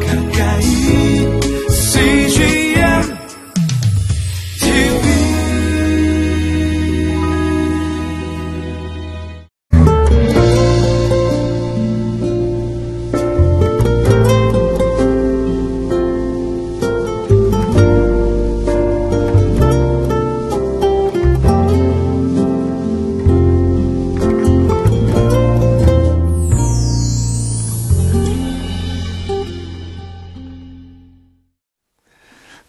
가까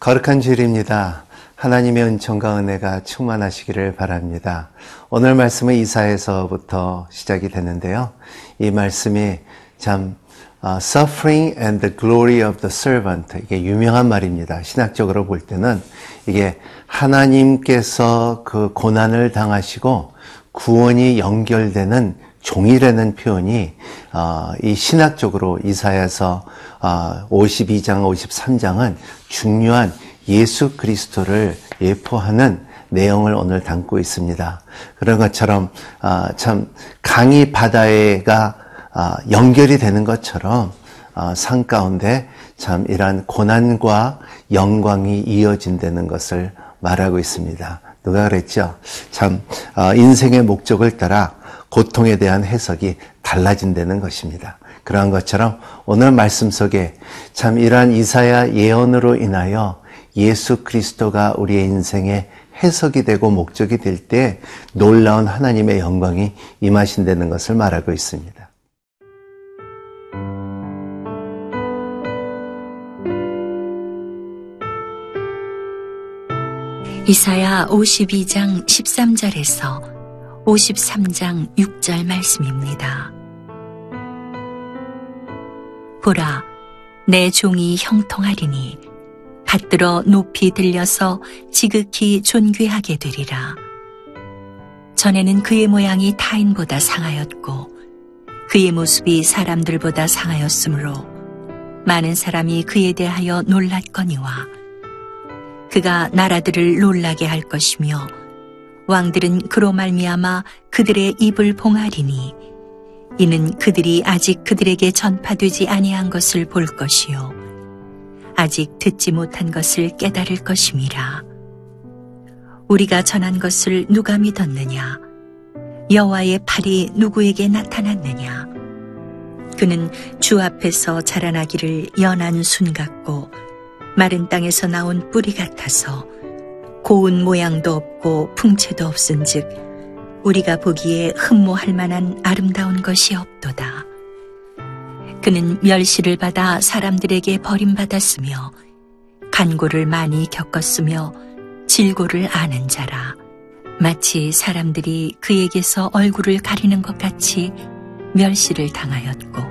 거룩한 주일입니다. 하나님의 은총과 은혜가 충만하시기를 바랍니다. 오늘 말씀은 이사에서부터 시작이 되는데요. 이 말씀이 참 어, suffering and the glory of the servant 이게 유명한 말입니다. 신학적으로 볼 때는 이게 하나님께서 그 고난을 당하시고 구원이 연결되는 종이라는 표현이 어, 이 신학적으로 이사야서 어, 52장, 53장은 중요한 예수 그리스도를 예포하는 내용을 오늘 담고 있습니다. 그런 것처럼 어, 참 강이 바다에가 어, 연결이 되는 것처럼 어, 산 가운데 참 이러한 고난과 영광이 이어진다는 것을 말하고 있습니다. 누가 그랬죠? 참 어, 인생의 목적을 따라 고통에 대한 해석이 달라진다는 것입니다. 그러한 것처럼 오늘 말씀 속에 참 이러한 이사야 예언으로 인하여 예수 그리스도가 우리의 인생의 해석이 되고 목적이 될 때 놀라운 하나님의 영광이 임하신다는 것을 말하고 있습니다. 이사야 52장 13절에서 53장 6절 말씀입니다. 보라, 내 종이 형통하리니 받들어 높이 들려서 지극히 존귀하게 되리라. 전에는 그의 모양이 타인보다 상하였고 그의 모습이 사람들보다 상하였으므로 많은 사람이 그에 대하여 놀랐거니와 그가 나라들을 놀라게 할 것이며 왕들은 그로 말미암아 그들의 입을 봉하리니 이는 그들이 아직 그들에게 전파되지 아니한 것을 볼 것이요 아직 듣지 못한 것을 깨달을 것임이라. 우리가 전한 것을 누가 믿었느냐? 여호와의 팔이 누구에게 나타났느냐? 그는 주 앞에서 자라나기를 연한 순 같고 마른 땅에서 나온 뿌리 같아서 고운 모양도 없고 풍채도 없은즉 우리가 보기에 흠모할 만한 아름다운 것이 없도다. 그는 멸시를 받아 사람들에게 버림받았으며 간고를 많이 겪었으며 질고를 아는 자라 마치 사람들이 그에게서 얼굴을 가리는 것 같이 멸시를 당하였고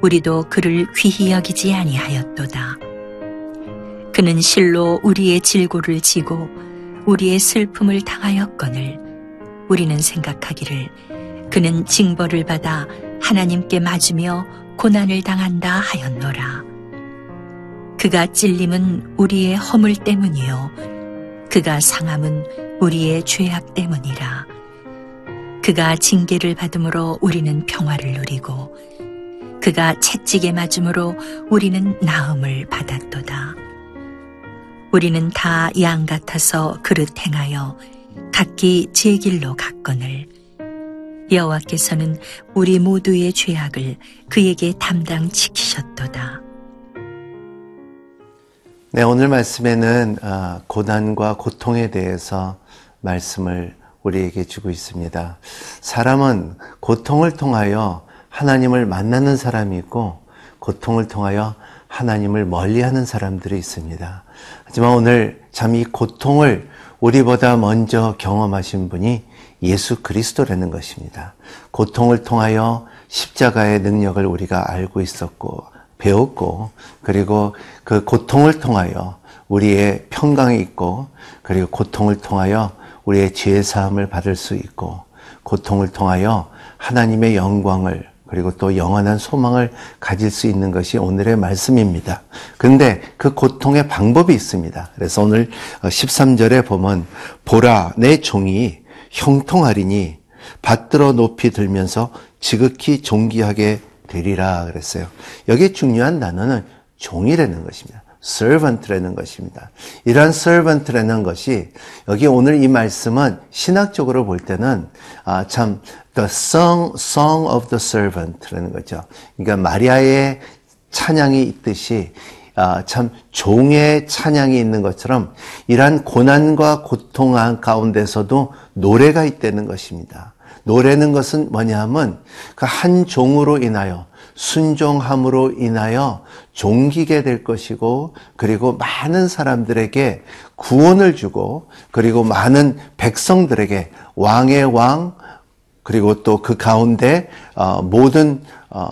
우리도 그를 귀히 여기지 아니하였도다. 그는 실로 우리의 질고를 지고 우리의 슬픔을 당하였거늘 우리는 생각하기를 그는 징벌을 받아 하나님께 맞으며 고난을 당한다 하였노라. 그가 찔림은 우리의 허물 때문이요. 그가 상함은 우리의 죄악 때문이라. 그가 징계를 받음으로 우리는 평화를 누리고 그가 채찍에 맞음으로 우리는 나음을 받았도다. 우리는 다 양 같아서 그릇 행하여 각기 제 길로 갔거늘 여호와께서는 우리 모두의 죄악을 그에게 담당시키셨도다. 네, 오늘 말씀에는 아, 고난과 고통에 대해서 말씀을 우리에게 주고 있습니다. 사람은 고통을 통하여 하나님을 만나는 사람이 있고 고통을 통하여 하나님을 멀리하는 사람들이 있습니다. 하지만 오늘 참 이 고통을 우리보다 먼저 경험하신 분이 예수 그리스도라는 것입니다. 고통을 통하여 십자가의 능력을 우리가 알고 있었고 배웠고 그리고 그 고통을 통하여 우리의 평강이 있고 그리고 고통을 통하여 우리의 죄 사함을 받을 수 있고 고통을 통하여 하나님의 영광을 그리고 또 영원한 소망을 가질 수 있는 것이 오늘의 말씀입니다. 근데 그 고통의 방법이 있습니다. 그래서 오늘 13절에 보면 보라 내 종이 형통하리니 받들어 높이 들면서 지극히 존귀하게 되리라 그랬어요. 여기에 중요한 단어는 종이라는 것입니다. servant라는 것입니다. 이러한 servant라는 것이 여기 오늘 이 말씀은 신학적으로 볼 때는 아, 참 the song song of the servant라는 거죠. 그러니까 마리아의 찬양이 있듯이 아, 참 종의 찬양이 있는 것처럼 이러한 고난과 고통 가운데서도 노래가 있다는 것입니다. 노래는 것은 뭐냐 하면 그 한 종으로 인하여 순종함으로 인하여 종기게 될 것이고 그리고 많은 사람들에게 구원을 주고 그리고 많은 백성들에게 왕의 왕 그리고 또 그 가운데 어, 모든 어,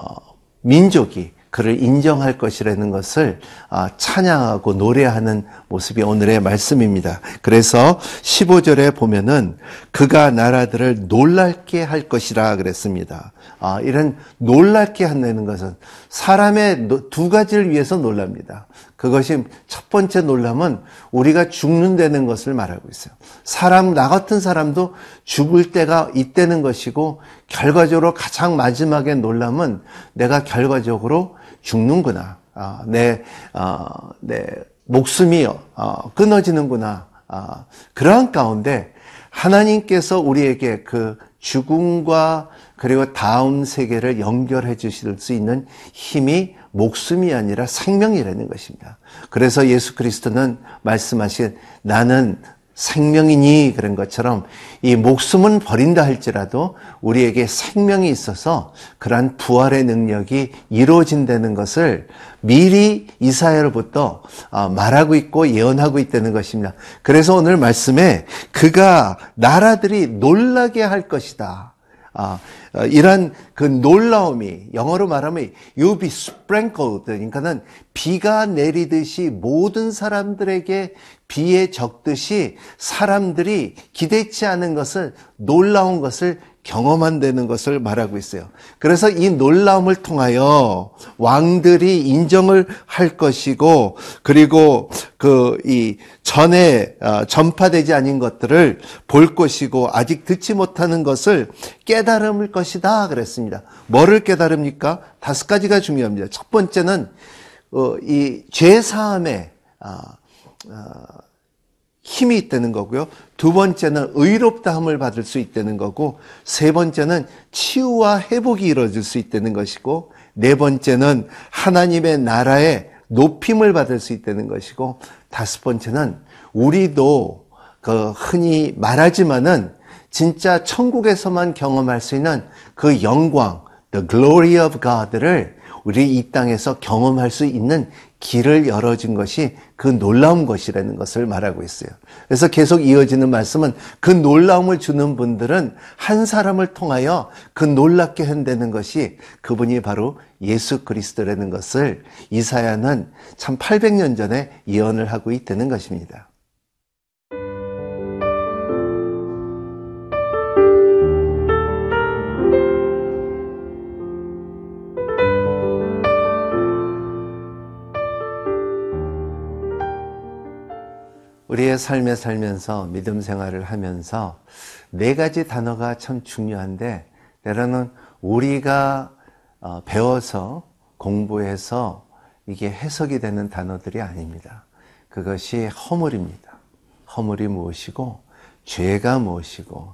민족이 그를 인정할 것이라는 것을 아, 찬양하고 노래하는 모습이 오늘의 말씀입니다. 그래서 15절에 보면은 그가 나라들을 놀랄게 할 것이라 그랬습니다. 아, 이런 놀랄게 한다는 것은 사람의 두 가지를 위해서 놀랍니다. 그것이 첫 번째 놀람은 우리가 죽는다는 것을 말하고 있어요. 사람, 나 같은 사람도 죽을 때가 있다는 것이고, 결과적으로 가장 마지막에 놀람은 내가 결과적으로 죽는구나. 아, 내, 아, 내 목숨이 어, 끊어지는구나. 아, 그러한 가운데 하나님께서 우리에게 그 죽음과 그리고 다음 세계를 연결해 주실 수 있는 힘이 목숨이 아니라 생명이라는 것입니다. 그래서 예수 그리스도는 말씀하신 나는 생명이니 그런 것처럼 이 목숨은 버린다 할지라도 우리에게 생명이 있어서 그러한 부활의 능력이 이루어진다는 것을 미리 이사야로부터 어, 말하고 있고 예언하고 있다는 것입니다. 그래서 오늘 말씀에 그가 나라들이 놀라게 할 것이다. 아, 어, 이런 그 놀라움이 영어로 말하면 you be sprinkled 그러니까는 비가 내리듯이 모든 사람들에게 비에 적듯이 사람들이 기대치 않은 것을 놀라운 것을 경험한다는 것을 말하고 있어요. 그래서 이 놀라움을 통하여 왕들이 인정을 할 것이고 그리고 그 이 전에 어, 전파되지 않은 것들을 볼 것이고 아직 듣지 못하는 것을 깨달을 것이다 그랬습니다. 뭐를 깨달습니까? 다섯 가지가 중요합니다. 첫 번째는 어, 이죄 사함에 아, 힘이 있다는 거고요. 두 번째는 의롭다함을 받을 수 있다는 거고, 세 번째는 치유와 회복이 이루어질 수 있다는 것이고, 네 번째는 하나님의 나라의 높임을 받을 수 있다는 것이고, 다섯 번째는 우리도 그 흔히 말하지만은 진짜 천국에서만 경험할 수 있는 그 영광, the glory of God를 우리 이 땅에서 경험할 수 있는 길을 열어준 것이 그 놀라운 것이라는 것을 말하고 있어요. 그래서 계속 이어지는 말씀은 그 놀라움을 주는 분들은 한 사람을 통하여 그 놀랍게 한다는 것이 그분이 바로 예수 그리스도라는 것을 이사야는 참 800년 전에 예언을 하고 있다는 것입니다. 우리의 삶에 살면서 믿음 생활을 하면서 네 가지 단어가 참 중요한데 때로는 우리가 어, 배워서 공부해서 이게 해석이 되는 단어들이 아닙니다. 그것이 허물입니다. 허물이 무엇이고 죄가 무엇이고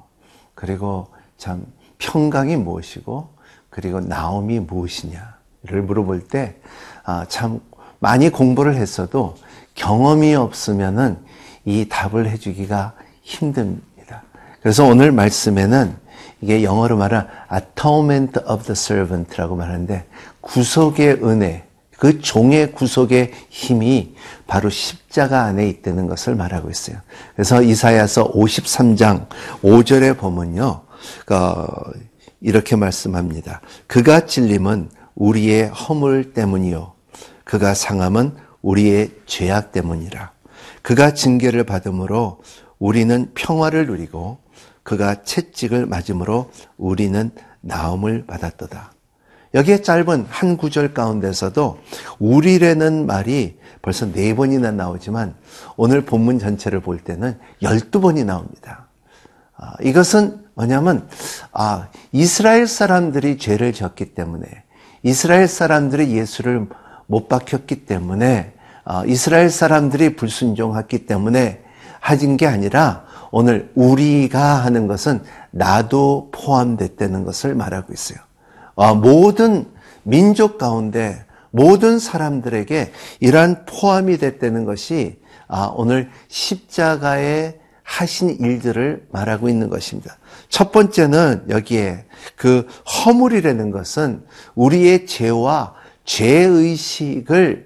그리고 참 평강이 무엇이고 그리고 나옴이 무엇이냐를 물어볼 때참 아, 많이 공부를 했어도 경험이 없으면은 이 답을 해주기가 힘듭니다. 그래서 오늘 말씀에는 이게 영어로 말하면 atonement of the servant라고 말하는데 구속의 은혜, 그 종의 구속의 힘이 바로 십자가 안에 있다는 것을 말하고 있어요. 그래서 이사야서 53장 5절에 보면요. 어, 이렇게 말씀합니다. 그가 찔림은 우리의 허물 때문이요. 그가 상함은 우리의 죄악 때문이라. 그가 징계를 받음으로 우리는 평화를 누리고 그가 채찍을 맞음으로 우리는 나음을 받았도다. 여기에 짧은 한 구절 가운데서도 우리라는 말이 벌써 네 번이나 나오지만 오늘 본문 전체를 볼 때는 열두 번이 나옵니다. 아, 이것은 뭐냐면 아, 이스라엘 사람들이 죄를 졌기 때문에 이스라엘 사람들이 예수를 못 박혔기 때문에 어, 이스라엘 사람들이 불순종했기 때문에 하진 게 아니라 오늘 우리가 하는 것은 나도 포함됐다는 것을 말하고 있어요. 어, 모든 민족 가운데 모든 사람들에게 이러한 포함이 됐다는 것이 아, 오늘 십자가에 하신 일들을 말하고 있는 것입니다. 첫 번째는 여기에 그 허물이라는 것은 우리의 죄와 죄의식을 어,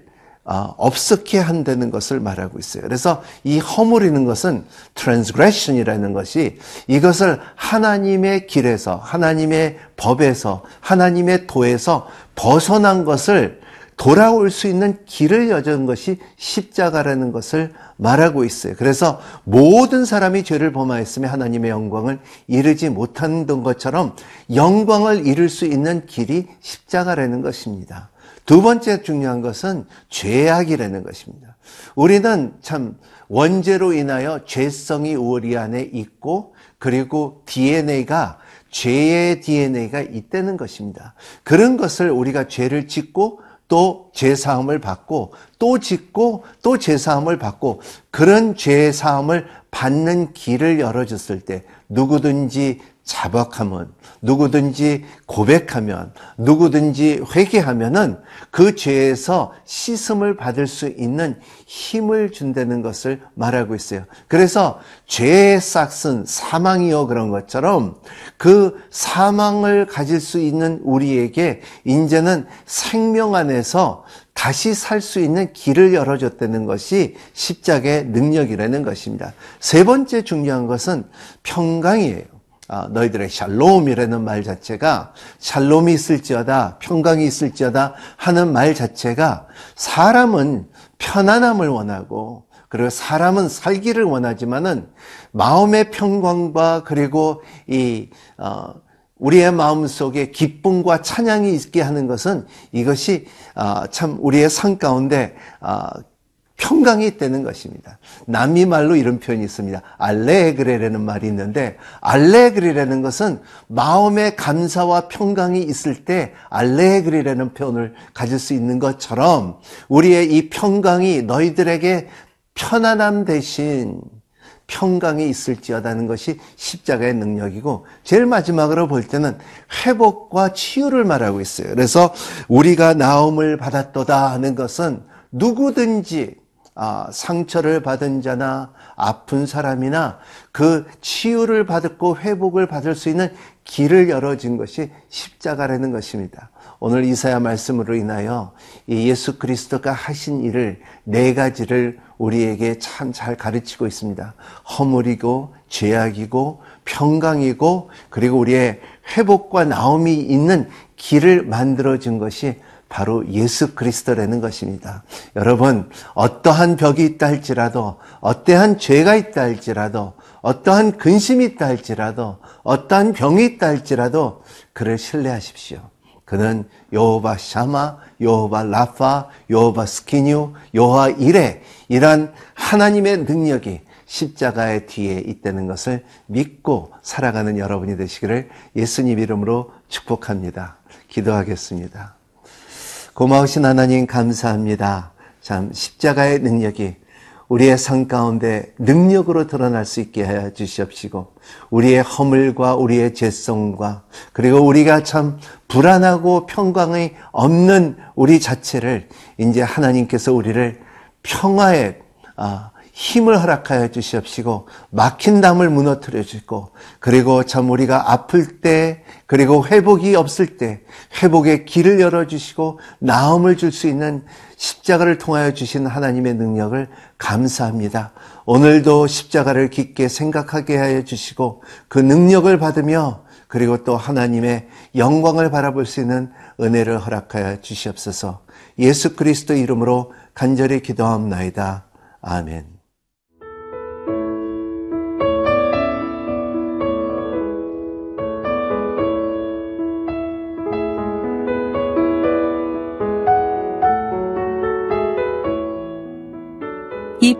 없었게 한다는 것을 말하고 있어요. 그래서 이 허물이는 것은 transgression이라는 것이 이것을 하나님의 길에서, 하나님의 법에서, 하나님의 도에서 벗어난 것을 돌아올 수 있는 길을 여는 것이 십자가라는 것을 말하고 있어요. 그래서 모든 사람이 죄를 범하였으며 하나님의 영광을 이루지 못한 것처럼 영광을 이룰 수 있는 길이 십자가라는 것입니다. 두 번째 중요한 것은 죄악이라는 것입니다. 우리는 참 원죄로 인하여 죄성이 우리 안에 있고 그리고 DNA가 죄의 DNA가 있다는 것입니다. 그런 것을 우리가 죄를 짓고 또 죄사함을 받고 또 짓고 또 죄사함을 받고 그런 죄사함을 받는 길을 열어줬을 때 누구든지 자박하면 누구든지 고백하면 누구든지 회개하면은 그 죄에서 씻음을 받을 수 있는 힘을 준다는 것을 말하고 있어요. 그래서 죄의 싹은 사망이요 그런 것처럼 그 사망을 가질 수 있는 우리에게 이제는 생명 안에서 다시 살 수 있는 길을 열어줬다는 것이 십자가의 능력이라는 것입니다. 세 번째 중요한 것은 평강이에요. 아, 너희들의 샬롬이라는 말 자체가 샬롬이 있을지어다 평강이 있을지어다 하는 말 자체가 사람은 편안함을 원하고 그리고 사람은 살기를 원하지만은 마음의 평강과 그리고 이 어, 우리의 마음 속에 기쁨과 찬양이 있게 하는 것은 이것이 어, 참 우리의 삶 가운데 어, 평강이 있다는 것입니다. 남미 말로 이런 표현이 있습니다. 알레그레라는 말이 있는데 알레그레라는 것은 마음의 감사와 평강이 있을 때 알레그레라는 표현을 가질 수 있는 것처럼 우리의 이 평강이 너희들에게 편안함 대신 평강이 있을지어다는 것이 십자가의 능력이고 제일 마지막으로 볼 때는 회복과 치유를 말하고 있어요. 그래서 우리가 나음을 받았도다 하는 것은 누구든지 아, 상처를 받은 자나 아픈 사람이나 그 치유를 받고 회복을 받을 수 있는 길을 열어준 것이 십자가라는 것입니다. 오늘 이사야 말씀으로 인하여 이 예수 그리스도가 하신 일을 네 가지를 우리에게 참 잘 가르치고 있습니다. 허물이고 죄악이고 평강이고 그리고 우리의 회복과 나옴이 있는 길을 만들어 준 것이 바로 예수 그리스도라는 것입니다. 여러분, 어떠한 벽이 있다 할지라도, 어떠한 죄가 있다 할지라도, 어떠한 근심이 있다 할지라도, 어떠한 병이 있다 할지라도, 그를 신뢰하십시오. 그는 여호바 샤마, 여호바 라파, 여호바 스키뉴, 여호와 이레, 이러한 하나님의 능력이 십자가의 뒤에 있다는 것을 믿고 살아가는 여러분이 되시기를 예수님 이름으로 축복합니다. 기도하겠습니다. 고마우신 하나님 감사합니다. 참 십자가의 능력이 우리의 삶 가운데 능력으로 드러날 수 있게 해 주시옵시고 우리의 허물과 우리의 죄성과 그리고 우리가 참 불안하고 평강이 없는 우리 자체를 이제 하나님께서 우리를 평화의 아, 힘을 허락하여 주시옵시고 막힌 담을 무너뜨려 주시고 그리고 참 우리가 아플 때 그리고 회복이 없을 때 회복의 길을 열어 주시고 나음을 줄 수 있는 십자가를 통하여 주신 하나님의 능력을 감사합니다. 오늘도 십자가를 깊게 생각하게 하여 주시고 그 능력을 받으며 그리고 또 하나님의 영광을 바라볼 수 있는 은혜를 허락하여 주시옵소서. 예수 그리스도 이름으로 간절히 기도하옵나이다. 아멘.